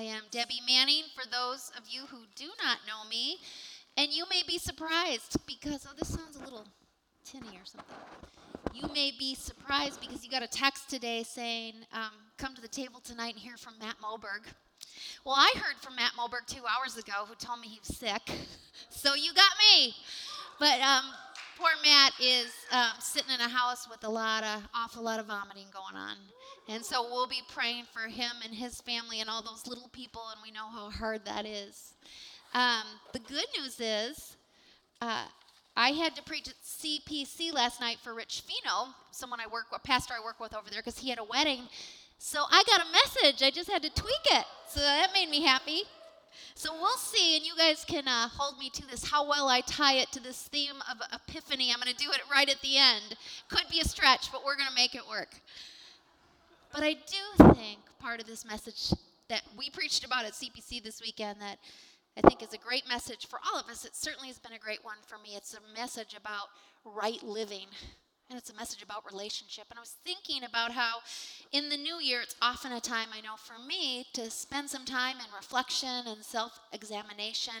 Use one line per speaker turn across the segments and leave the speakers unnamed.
I am Debbie Manning for those of you who do not know me. And you may be surprised because, oh, this sounds a little tinny or something. You may be surprised because you got a text today saying, um, come to the table tonight and hear from Matt Moberg. Well, I heard from Matt Moberg two hours ago who told me he was sick. So you got me. But um, poor Matt is um, sitting in a house with a lot of, awful lot of vomiting going on. And so we'll be praying for him and his family and all those little people, and we know how hard that is. Um, the good news is, uh, I had to preach at CPC last night for Rich Fino, someone I work with, pastor I work with over there, because he had a wedding. So I got a message. I just had to tweak it. So that made me happy. So we'll see, and you guys can uh, hold me to this, how well I tie it to this theme of Epiphany. I'm going to do it right at the end. Could be a stretch, but we're going to make it work. But I do think part of this message that we preached about at CPC this weekend that I think is a great message for all of us. It certainly has been a great one for me. It's a message about right living. And it's a message about relationship. And I was thinking about how in the new year, it's often a time, I know for me, to spend some time in reflection and self examination.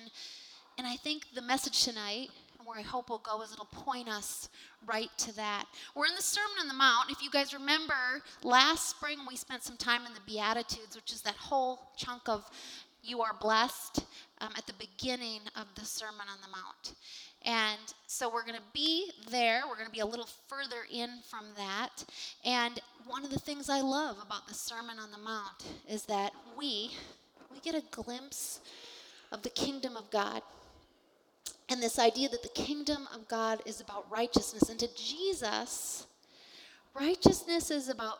And I think the message tonight, where I hope we'll go, is it'll point us right to that. We're in the Sermon on the Mount. If you guys remember, last spring we spent some time in the Beatitudes, which is that whole chunk of you are blessed um, at the beginning of the Sermon on the Mount. And so we're going to be there. We're going to be a little further in from that. And one of the things I love about the Sermon on the Mount is that we we get a glimpse of the kingdom of God. And this idea that the kingdom of God is about righteousness. And to Jesus, righteousness is about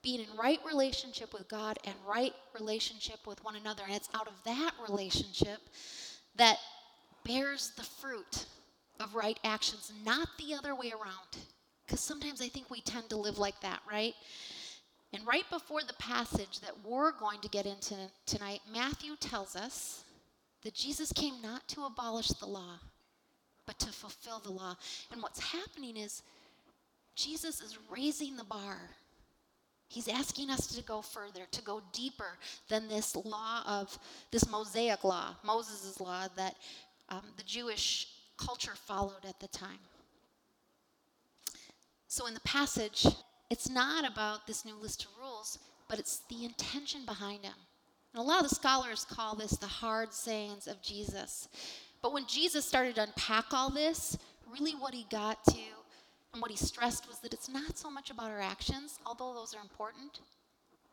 being in right relationship with God and right relationship with one another. And it's out of that relationship that bears the fruit of right actions, not the other way around. Because sometimes I think we tend to live like that, right? And right before the passage that we're going to get into tonight, Matthew tells us that Jesus came not to abolish the law, but to fulfill the law. And what's happening is Jesus is raising the bar He's asking us to go further, to go deeper than this law of this Mosaic law, Moses' law that um, the Jewish culture followed at the time. So in the passage, it's not about this new list of rules, but it's the intention behind them. And a lot of the scholars call this the hard sayings of Jesus. But when Jesus started to unpack all this, really what he got to and what he stressed was that it's not so much about our actions, although those are important,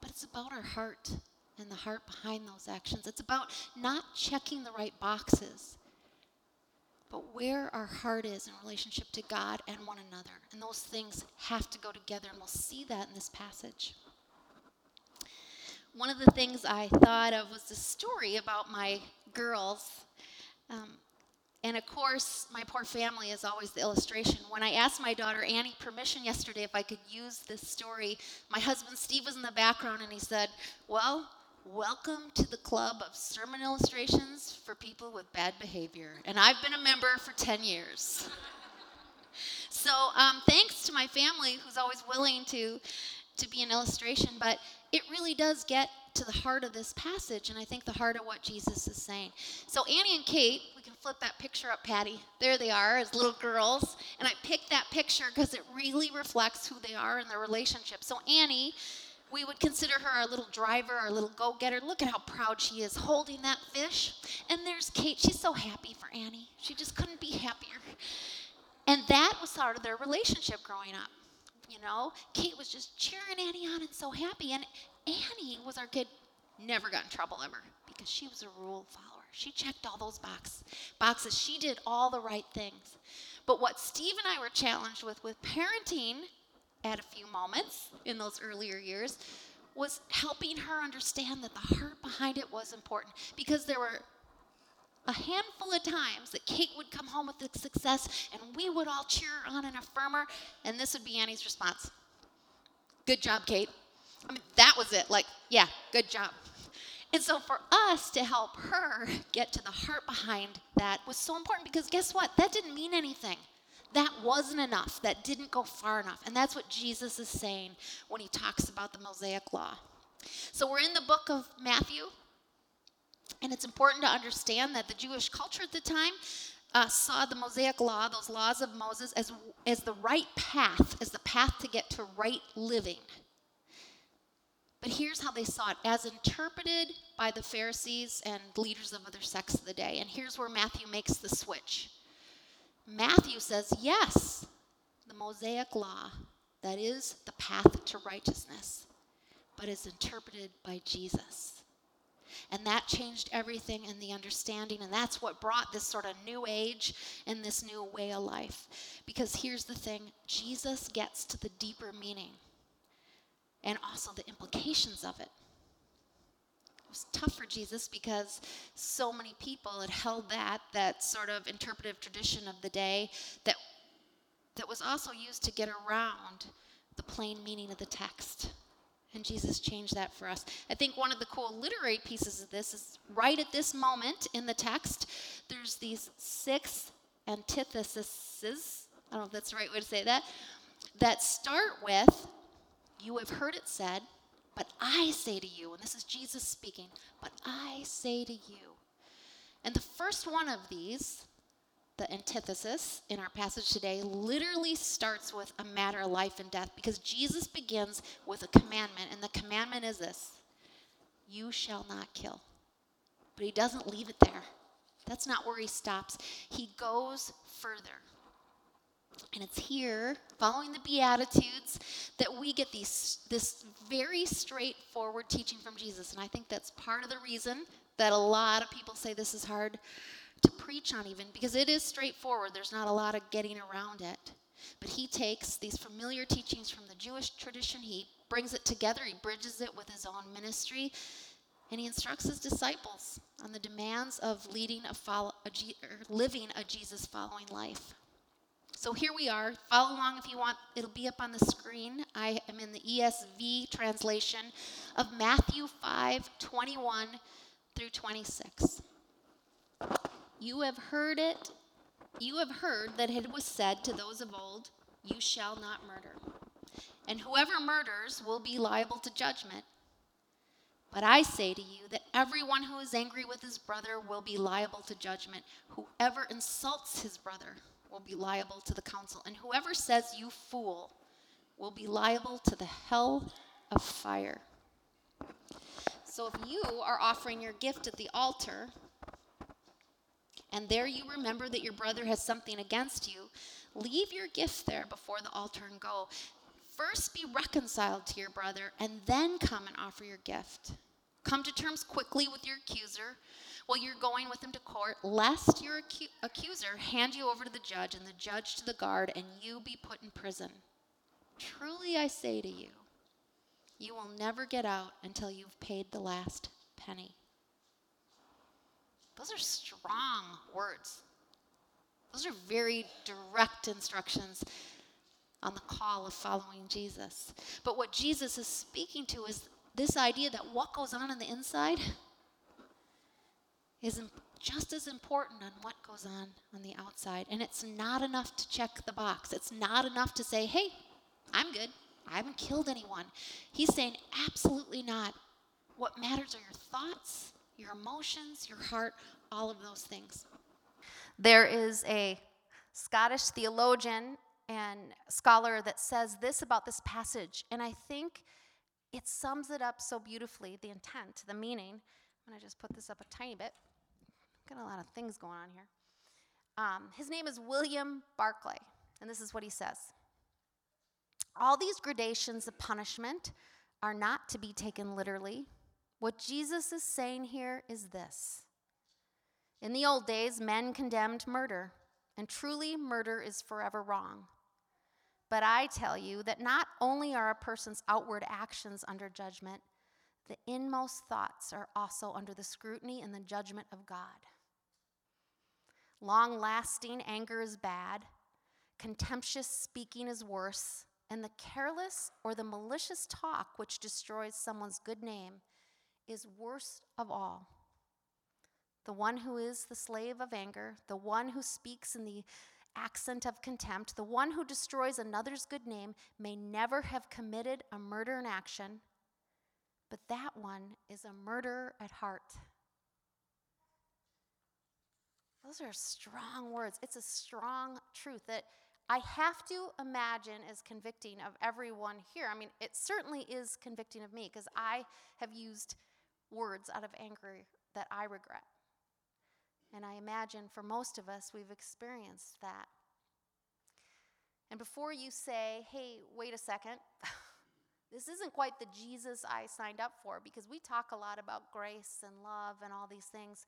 but it's about our heart and the heart behind those actions. It's about not checking the right boxes, but where our heart is in relationship to God and one another. And those things have to go together, and we'll see that in this passage. One of the things I thought of was the story about my girls. Um, and of course, my poor family is always the illustration. When I asked my daughter Annie permission yesterday if I could use this story, my husband Steve was in the background and he said, Well, welcome to the club of sermon illustrations for people with bad behavior. And I've been a member for 10 years. so um, thanks to my family who's always willing to, to be an illustration, but it really does get to the heart of this passage, and I think the heart of what Jesus is saying. So, Annie and Kate, we can flip that picture up, Patty. There they are as little girls. And I picked that picture because it really reflects who they are in their relationship. So, Annie, we would consider her our little driver, our little go getter. Look at how proud she is holding that fish. And there's Kate. She's so happy for Annie. She just couldn't be happier. And that was part of their relationship growing up. You know, Kate was just cheering Annie on and so happy. And Annie was our kid, never got in trouble ever because she was a rule follower. She checked all those box, boxes. She did all the right things. But what Steve and I were challenged with with parenting at a few moments in those earlier years was helping her understand that the heart behind it was important because there were a handful of times that Kate would come home with the success and we would all cheer on and affirm her, and this would be Annie's response Good job, Kate. I mean, that was it. Like, yeah, good job. And so for us to help her get to the heart behind that was so important because guess what? That didn't mean anything. That wasn't enough. That didn't go far enough. And that's what Jesus is saying when he talks about the Mosaic law. So we're in the book of Matthew. And it's important to understand that the Jewish culture at the time uh, saw the Mosaic law, those laws of Moses, as, as the right path, as the path to get to right living. But here's how they saw it as interpreted by the Pharisees and leaders of other sects of the day. And here's where Matthew makes the switch. Matthew says, yes, the Mosaic law, that is the path to righteousness, but is interpreted by Jesus. And that changed everything in the understanding. And that's what brought this sort of new age and this new way of life. Because here's the thing Jesus gets to the deeper meaning and also the implications of it. It was tough for Jesus because so many people had held that, that sort of interpretive tradition of the day that, that was also used to get around the plain meaning of the text. And Jesus changed that for us. I think one of the cool literary pieces of this is right at this moment in the text, there's these six antitheses. I don't know if that's the right way to say that, that start with, You have heard it said, but I say to you, and this is Jesus speaking, but I say to you. And the first one of these the antithesis in our passage today literally starts with a matter of life and death because Jesus begins with a commandment, and the commandment is this You shall not kill. But he doesn't leave it there. That's not where he stops. He goes further. And it's here, following the Beatitudes, that we get these, this very straightforward teaching from Jesus. And I think that's part of the reason that a lot of people say this is hard to preach on, even because it is straightforward. There's not a lot of getting around it. But he takes these familiar teachings from the Jewish tradition, he brings it together, he bridges it with his own ministry, and he instructs his disciples on the demands of leading a follow, living a Jesus following life. So here we are. Follow along if you want. It'll be up on the screen. I am in the ESV translation of Matthew 5 21 through 26. You have heard it, you have heard that it was said to those of old, You shall not murder. And whoever murders will be liable to judgment. But I say to you that everyone who is angry with his brother will be liable to judgment. Whoever insults his brother will be liable to the council. And whoever says, You fool, will be liable to the hell of fire. So if you are offering your gift at the altar, and there you remember that your brother has something against you, leave your gift there before the altar and go. First be reconciled to your brother, and then come and offer your gift. Come to terms quickly with your accuser while you're going with him to court, lest your acu- accuser hand you over to the judge and the judge to the guard, and you be put in prison. Truly I say to you, you will never get out until you've paid the last penny. Those are strong words. Those are very direct instructions on the call of following Jesus. But what Jesus is speaking to is this idea that what goes on on the inside is just as important on what goes on on the outside. And it's not enough to check the box. It's not enough to say, hey, I'm good. I haven't killed anyone. He's saying, absolutely not. What matters are your thoughts your emotions, your heart, all of those things. There is a Scottish theologian and scholar that says this about this passage, and I think it sums it up so beautifully the intent, the meaning. I'm going to just put this up a tiny bit. Got a lot of things going on here. Um, his name is William Barclay, and this is what he says All these gradations of punishment are not to be taken literally what Jesus is saying here is this In the old days, men condemned murder, and truly, murder is forever wrong. But I tell you that not only are a person's outward actions under judgment, the inmost thoughts are also under the scrutiny and the judgment of God. Long lasting anger is bad, contemptuous speaking is worse, and the careless or the malicious talk which destroys someone's good name is worst of all. The one who is the slave of anger, the one who speaks in the accent of contempt, the one who destroys another's good name may never have committed a murder in action, but that one is a murderer at heart. Those are strong words. It's a strong truth that I have to imagine is convicting of everyone here. I mean, it certainly is convicting of me because I have used words out of anger that I regret. And I imagine for most of us, we've experienced that. And before you say, hey, wait a second, this isn't quite the Jesus I signed up for, because we talk a lot about grace and love and all these things.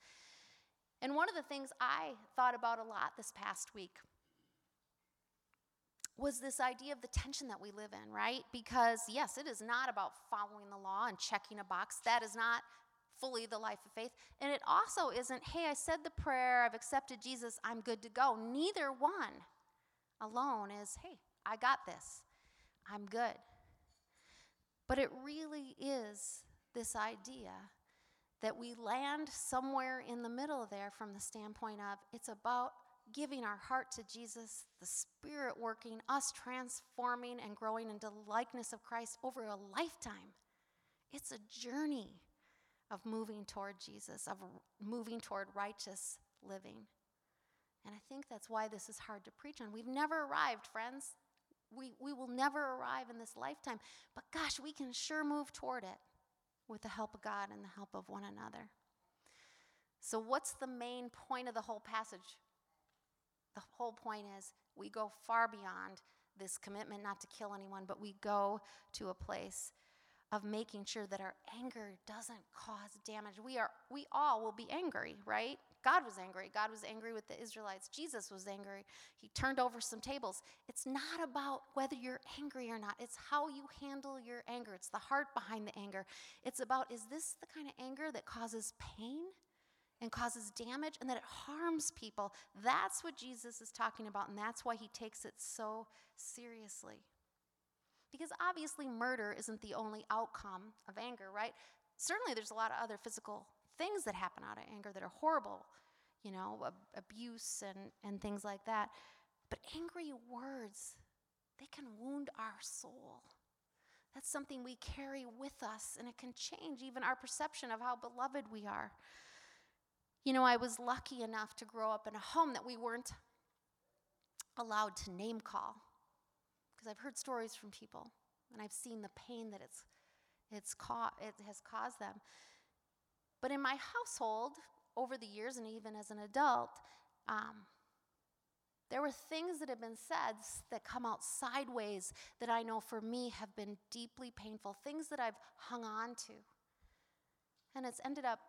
And one of the things I thought about a lot this past week was this idea of the tension that we live in, right? Because, yes, it is not about following the law and checking a box. That is not fully the life of faith. And it also isn't, hey, I said the prayer, I've accepted Jesus, I'm good to go. Neither one alone is, hey, I got this, I'm good. But it really is this idea that we land somewhere in the middle there from the standpoint of it's about giving our heart to Jesus, the Spirit working, us transforming and growing into likeness of Christ over a lifetime. It's a journey of moving toward Jesus, of moving toward righteous living. And I think that's why this is hard to preach on. We've never arrived, friends. We, we will never arrive in this lifetime. But gosh, we can sure move toward it with the help of God and the help of one another. So, what's the main point of the whole passage? The whole point is we go far beyond this commitment not to kill anyone, but we go to a place of making sure that our anger doesn't cause damage. We are we all will be angry, right? God was angry. God was angry with the Israelites. Jesus was angry. He turned over some tables. It's not about whether you're angry or not. It's how you handle your anger. It's the heart behind the anger. It's about is this the kind of anger that causes pain? And causes damage and that it harms people. That's what Jesus is talking about, and that's why he takes it so seriously. Because obviously, murder isn't the only outcome of anger, right? Certainly, there's a lot of other physical things that happen out of anger that are horrible, you know, abuse and, and things like that. But angry words, they can wound our soul. That's something we carry with us, and it can change even our perception of how beloved we are. You know, I was lucky enough to grow up in a home that we weren't allowed to name call because I've heard stories from people and I've seen the pain that it's, it's ca- it has caused them. But in my household, over the years and even as an adult, um, there were things that have been said that come out sideways that I know for me have been deeply painful, things that I've hung on to. And it's ended up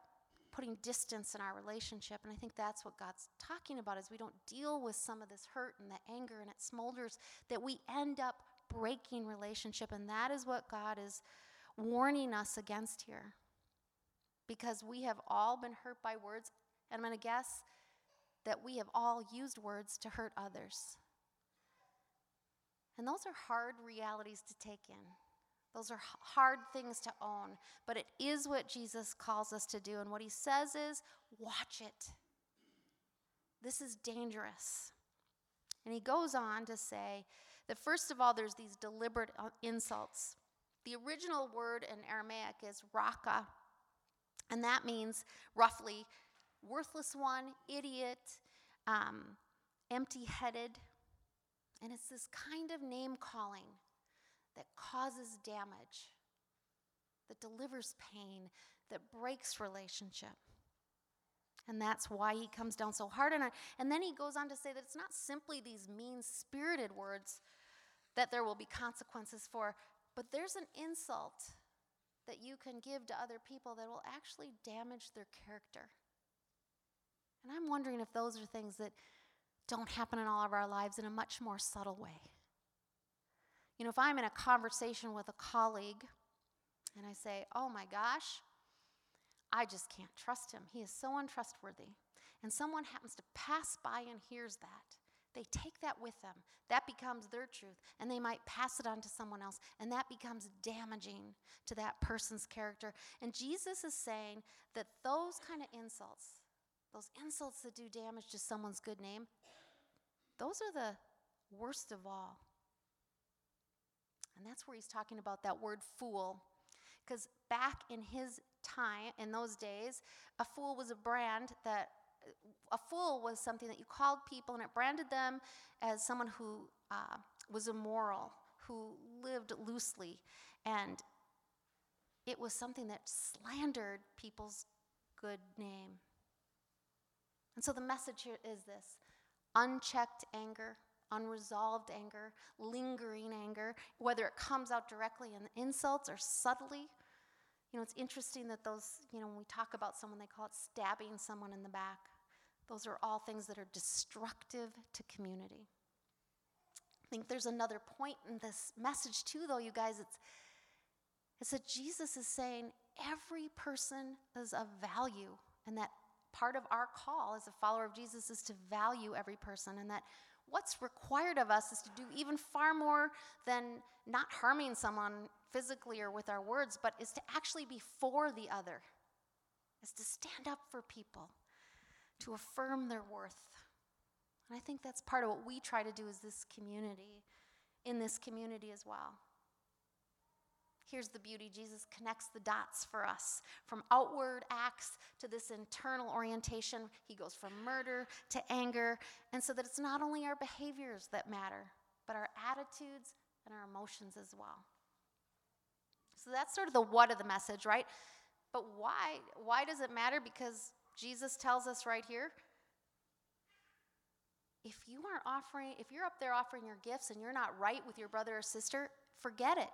putting distance in our relationship. And I think that's what God's talking about is we don't deal with some of this hurt and the anger and it smolders, that we end up breaking relationship. And that is what God is warning us against here. Because we have all been hurt by words, and I'm going to guess that we have all used words to hurt others. And those are hard realities to take in. Those are hard things to own, but it is what Jesus calls us to do. And what he says is, watch it. This is dangerous. And he goes on to say that, first of all, there's these deliberate uh, insults. The original word in Aramaic is raka, and that means roughly worthless one, idiot, um, empty headed. And it's this kind of name calling that causes damage, that delivers pain, that breaks relationship. And that's why he comes down so hard on it. And then he goes on to say that it's not simply these mean spirited words that there will be consequences for, but there's an insult that you can give to other people that will actually damage their character. And I'm wondering if those are things that don't happen in all of our lives in a much more subtle way. You know, if I'm in a conversation with a colleague and I say, oh my gosh, I just can't trust him. He is so untrustworthy. And someone happens to pass by and hears that. They take that with them. That becomes their truth. And they might pass it on to someone else. And that becomes damaging to that person's character. And Jesus is saying that those kind of insults, those insults that do damage to someone's good name, those are the worst of all. And that's where he's talking about that word fool. Because back in his time, in those days, a fool was a brand that a fool was something that you called people and it branded them as someone who uh, was immoral, who lived loosely, and it was something that slandered people's good name. And so the message here is this unchecked anger, unresolved anger, lingering anger, whether it comes out directly in insults or subtly. You know, it's interesting that those, you know, when we talk about someone, they call it stabbing someone in the back. Those are all things that are destructive to community. I think there's another point in this message, too, though, you guys. It's, it's that Jesus is saying every person is of value, and that part of our call as a follower of Jesus is to value every person, and that what's required of us is to do even far more than not harming someone physically or with our words, but is to actually be for the other, is to stand up for people to affirm their worth. And I think that's part of what we try to do as this community, in this community as well. Here's the beauty Jesus connects the dots for us from outward acts to this internal orientation. He goes from murder to anger, and so that it's not only our behaviors that matter, but our attitudes and our emotions as well. So that's sort of the what of the message, right? But why? Why does it matter? Because Jesus tells us right here if you aren't offering, if you're up there offering your gifts and you're not right with your brother or sister, forget it.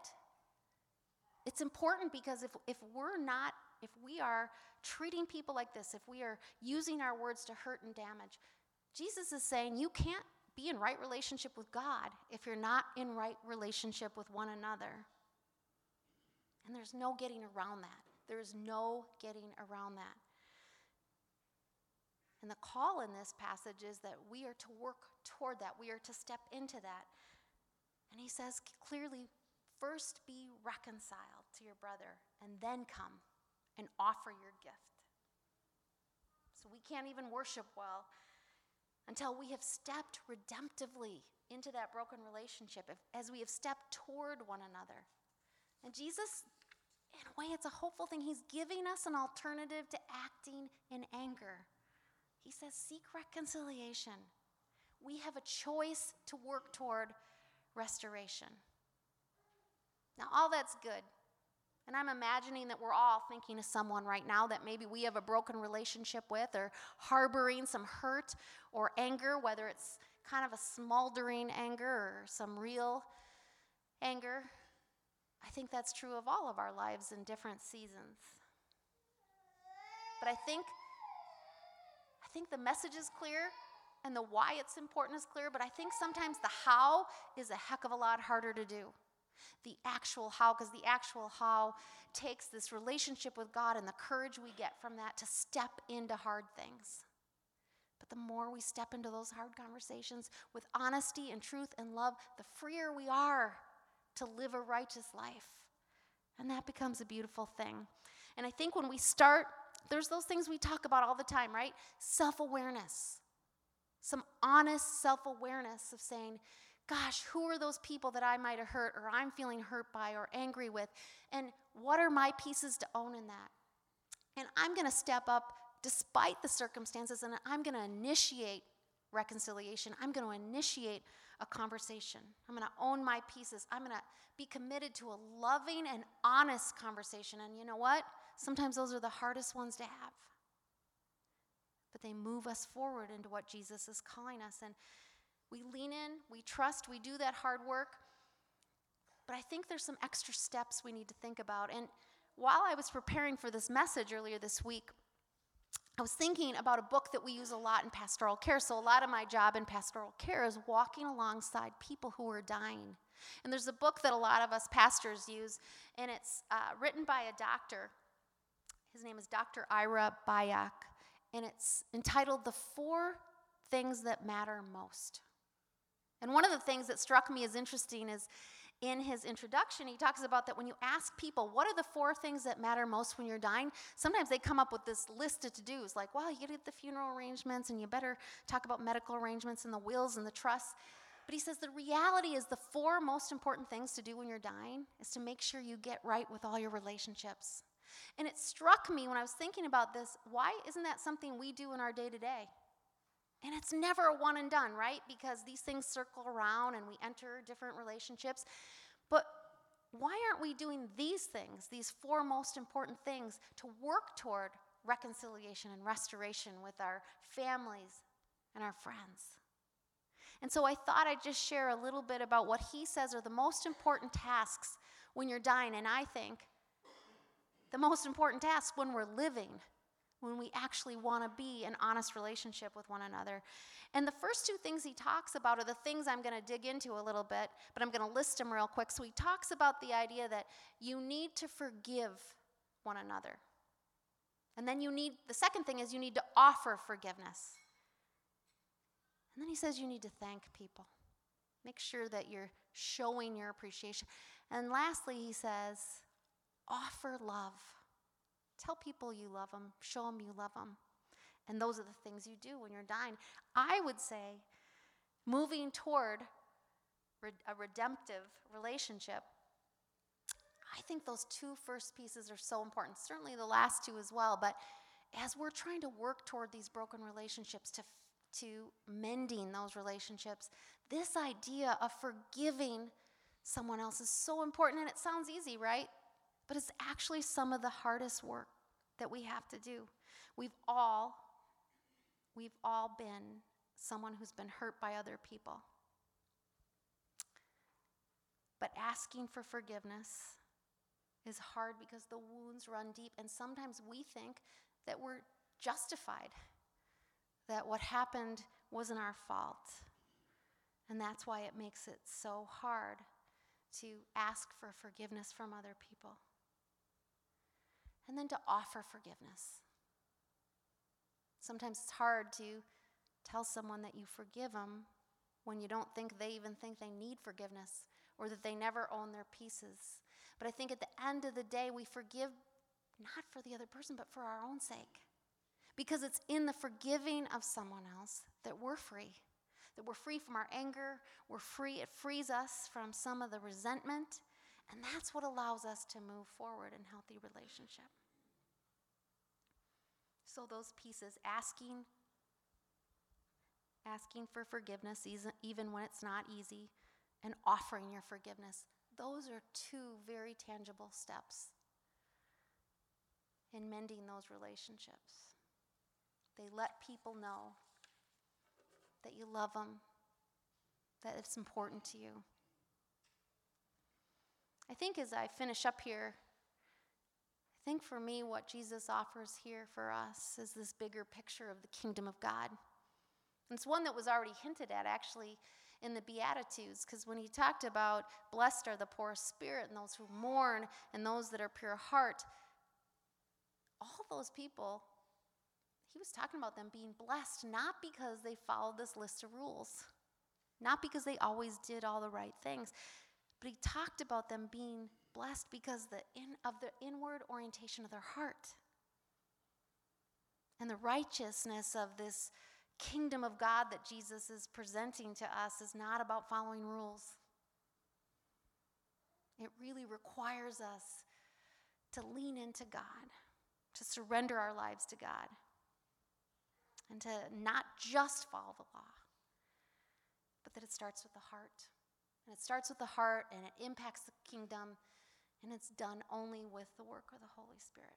It's important because if, if we're not, if we are treating people like this, if we are using our words to hurt and damage, Jesus is saying you can't be in right relationship with God if you're not in right relationship with one another. And there's no getting around that. There is no getting around that. And the call in this passage is that we are to work toward that, we are to step into that. And he says clearly, first be reconciled to your brother, and then come and offer your gift. So we can't even worship well until we have stepped redemptively into that broken relationship, if, as we have stepped toward one another. And Jesus, in a way, it's a hopeful thing. He's giving us an alternative to acting in anger. He says, Seek reconciliation. We have a choice to work toward restoration. Now, all that's good. And I'm imagining that we're all thinking of someone right now that maybe we have a broken relationship with or harboring some hurt or anger, whether it's kind of a smoldering anger or some real anger. I think that's true of all of our lives in different seasons. But I think I think the message is clear and the why it's important is clear, but I think sometimes the how is a heck of a lot harder to do. The actual how, because the actual how takes this relationship with God and the courage we get from that to step into hard things. But the more we step into those hard conversations with honesty and truth and love, the freer we are to live a righteous life. And that becomes a beautiful thing. And I think when we start there's those things we talk about all the time, right? Self awareness. Some honest self awareness of saying, gosh, who are those people that I might have hurt or I'm feeling hurt by or angry with? And what are my pieces to own in that? And I'm going to step up despite the circumstances and I'm going to initiate reconciliation. I'm going to initiate a conversation. I'm going to own my pieces. I'm going to be committed to a loving and honest conversation. And you know what? Sometimes those are the hardest ones to have. But they move us forward into what Jesus is calling us. And we lean in, we trust, we do that hard work. But I think there's some extra steps we need to think about. And while I was preparing for this message earlier this week, I was thinking about a book that we use a lot in pastoral care. So, a lot of my job in pastoral care is walking alongside people who are dying. And there's a book that a lot of us pastors use, and it's uh, written by a doctor his name is Dr. Ira Byock, and it's entitled The Four Things That Matter Most. And one of the things that struck me as interesting is in his introduction, he talks about that when you ask people, what are the four things that matter most when you're dying? Sometimes they come up with this list of to dos, like, well, you get the funeral arrangements, and you better talk about medical arrangements and the wills and the trusts. But he says the reality is the four most important things to do when you're dying is to make sure you get right with all your relationships And it struck me when I was thinking about this why isn't that something we do in our day to day? And it's never a one and done, right? Because these things circle around and we enter different relationships. But why aren't we doing these things, these four most important things, to work toward reconciliation and restoration with our families and our friends? And so I thought I'd just share a little bit about what he says are the most important tasks when you're dying. And I think the most important task when we're living, when we actually want to be in honest relationship with one another. And the first two things he talks about are the things I'm going to dig into a little bit, but I'm going to list them real quick. So he talks about the idea that you need to forgive one another. And then you need, the second thing is you need to offer forgiveness. And then he says you need to thank people. Make sure that you're showing your appreciation. And lastly, he says, offer love. Tell people you love them, show them you love them. And those are the things you do when you're dying. I would say moving toward a redemptive relationship, I think those two first pieces are so important. Certainly the last two as well. But as we're trying to work toward these broken relationships, to, to mending those relationships, this idea of forgiving someone else is so important. And it sounds easy, right? But it's actually some of the hardest work that we have to do. We've all we've all been someone who's been hurt by other people. But asking for forgiveness is hard because the wounds run deep and sometimes we think that we're justified. That what happened wasn't our fault. And that's why it makes it so hard to ask for forgiveness from other people and then to offer forgiveness. Sometimes it's hard to tell someone that you forgive them when you don't think they even think they need forgiveness or that they never own their pieces. But I think at the end of the day, we forgive not for the other person, but for our own sake. Because it's in the forgiving of someone else that we're free. That we're free from our anger, we're free, it frees us from some of the resentment, and that's what allows us to move forward in healthy relationship. So those pieces asking asking for forgiveness even when it's not easy and offering your forgiveness. Those are two very tangible steps in mending those relationships. They let people know that you love them, that it's important to you. I think as I finish up here, I think for me, what Jesus offers here for us is this bigger picture of the kingdom of God. And it's one that was already hinted at, actually, in the Beatitudes, because when he talked about blessed are the poor spirit and those who mourn and those that are pure heart, all those people, he was talking about them being blessed not because they followed this list of rules, not because they always did all the right things, but he talked about them being blessed because the in, of the inward orientation of their heart and the righteousness of this kingdom of God that Jesus is presenting to us is not about following rules. It really requires us to lean into God, to surrender our lives to God, and to not just follow the law, but that it starts with the heart. And it starts with the heart and it impacts the kingdom and it's done only with the work of the Holy Spirit.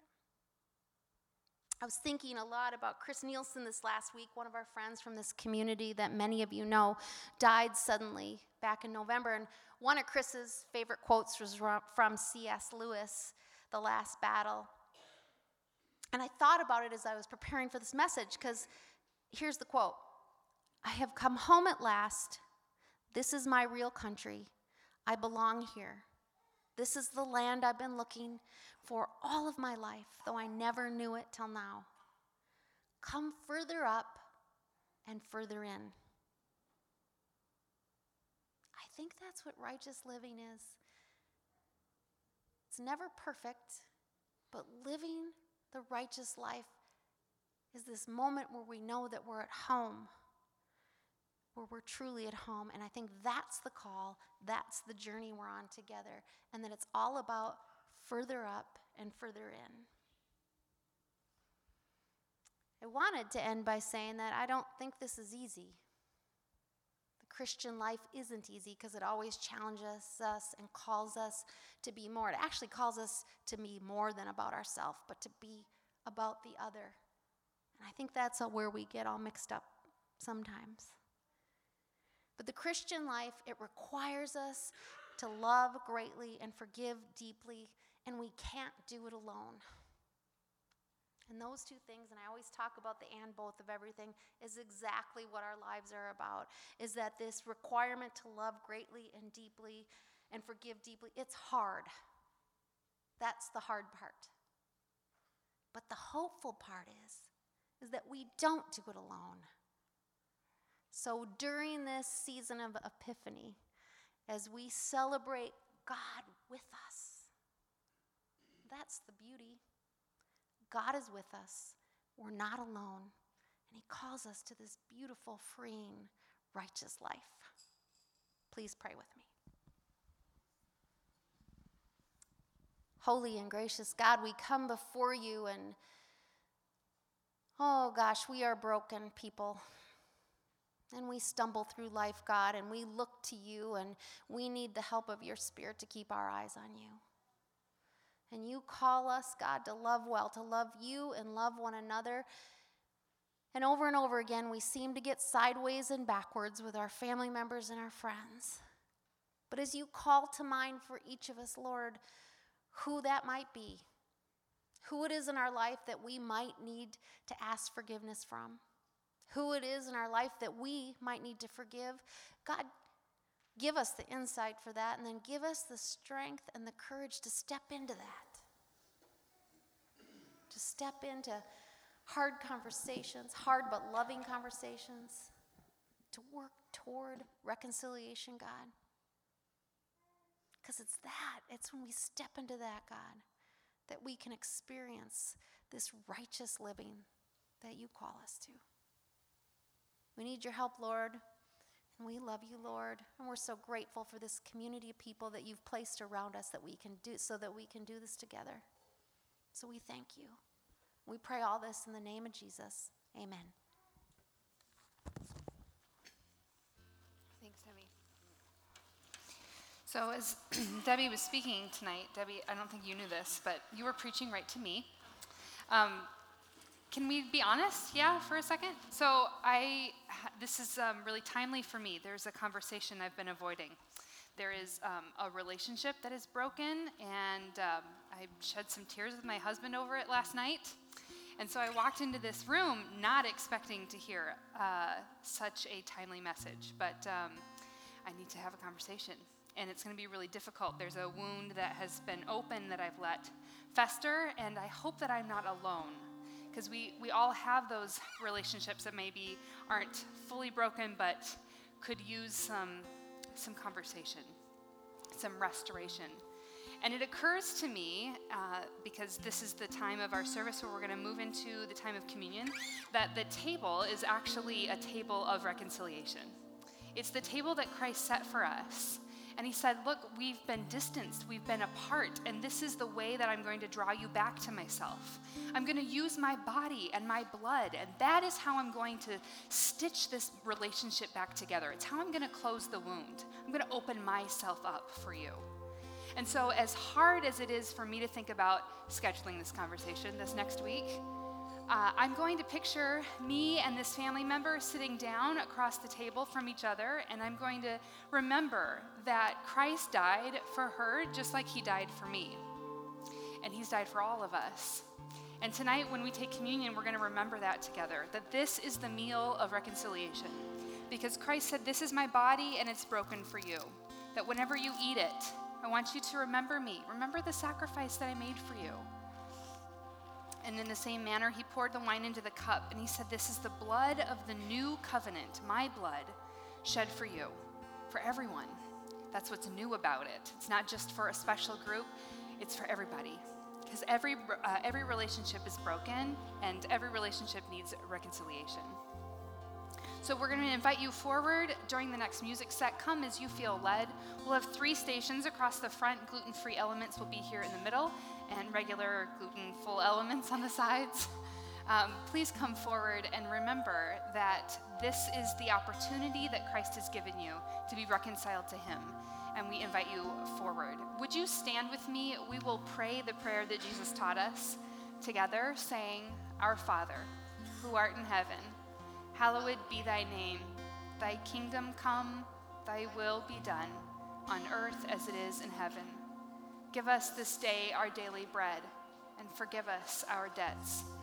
I was thinking a lot about Chris Nielsen this last week. One of our friends from this community that many of you know died suddenly back in November. And one of Chris's favorite quotes was from C.S. Lewis, The Last Battle. And I thought about it as I was preparing for this message because here's the quote I have come home at last. This is my real country. I belong here. This is the land I've been looking for all of my life, though I never knew it till now. Come further up and further in. I think that's what righteous living is. It's never perfect, but living the righteous life is this moment where we know that we're at home where we're truly at home. And I think that's the call, that's the journey we're on together, and that it's all about further up and further in. I wanted to end by saying that I don't think this is easy. The Christian life isn't easy because it always challenges us and calls us to be more. It actually calls us to be more than about ourselves, but to be about the other. And I think that's where we get all mixed up sometimes. But the Christian life, it requires us to love greatly and forgive deeply, and we can't do it alone. And those two things, and I always talk about the and both of everything, is exactly what our lives are about. Is that this requirement to love greatly and deeply and forgive deeply, it's hard. That's the hard part. But the hopeful part is, is that we don't do it alone. So during this season of Epiphany, as we celebrate God with us, that's the beauty. God is with us. We're not alone. And He calls us to this beautiful, freeing, righteous life. Please pray with me. Holy and gracious God, we come before you and, oh gosh, we are broken people. And we stumble through life, God, and we look to you, and we need the help of your Spirit to keep our eyes on you. And you call us, God, to love well, to love you and love one another. And over and over again, we seem to get sideways and backwards with our family members and our friends. But as you call to mind for each of us, Lord, who that might be, who it is in our life that we might need to ask forgiveness from who it is in our life that we might need to forgive. God, give us the insight for that, and then give us the strength and the courage to step into that. To step into hard conversations, hard but loving conversations, to work toward reconciliation, God. Because it's that, it's when we step into that, God, that we can experience this righteous living that you call us to. We need your help, Lord. And we love you, Lord. And we're so grateful for this community of people that you've placed around us that we can do so that we can do this together. So we thank you. We pray all this in the name of Jesus. Amen.
Thanks, Debbie. So, as Debbie was speaking tonight, Debbie, I don't think you knew this, but you were preaching right to me. Um, can we be honest? Yeah, for a second. So I, this is um, really timely for me. There's a conversation I've been avoiding. There is um, a relationship that is broken, and um, I shed some tears with my husband over it last night. And so I walked into this room not expecting to hear uh, such a timely message, but um, I need to have a conversation. And it's going to be really difficult. There's a wound that has been open that I've let fester, and I hope that I'm not alone because we, we all have those relationships that maybe aren't fully broken but could use some, some conversation, some restoration. And it occurs to me, uh, because this is the time of our service where we're going to move into the time of communion, that the table is actually a table of reconciliation. It's the table that Christ set for us and he said, Look, we've been distanced, we've been apart, and this is the way that I'm going to draw you back to myself. I'm going to use my body and my blood, and that is how I'm going to stitch this relationship back together. It's how I'm going to close the wound. I'm going to open myself up for you. And so, as hard as it is for me to think about scheduling this conversation this next week, uh, I'm going to picture me and this family member sitting down across the table from each other, and I'm going to remember that Christ died for her just like he died for me. And he's died for all of us. And tonight, when we take communion, we're going to remember that together that this is the meal of reconciliation. Because Christ said, This is my body, and it's broken for you. That whenever you eat it, I want you to remember me. Remember the sacrifice that I made for you. And in the same manner, he poured the wine into the cup, and he said, This is the blood of the new covenant, my blood, shed for you, for everyone. That's what's new about it. It's not just for a special group, it's for everybody. Because every, uh, every relationship is broken, and every relationship needs reconciliation. So we're going to invite you forward during the next music set. Come as you feel led. We'll have three stations across the front. Gluten free elements will be here in the middle, and regular gluten full elements on the sides. Um, please come forward and remember that this is the opportunity that Christ has given you to be reconciled to Him. And we invite you forward. Would you stand with me? We will pray the prayer that Jesus taught us together, saying, Our Father, who art in heaven Hallowed be thy name. Thy kingdom come, thy will be done, on earth as it is in heaven. Give us this day our daily bread, and forgive us our debts,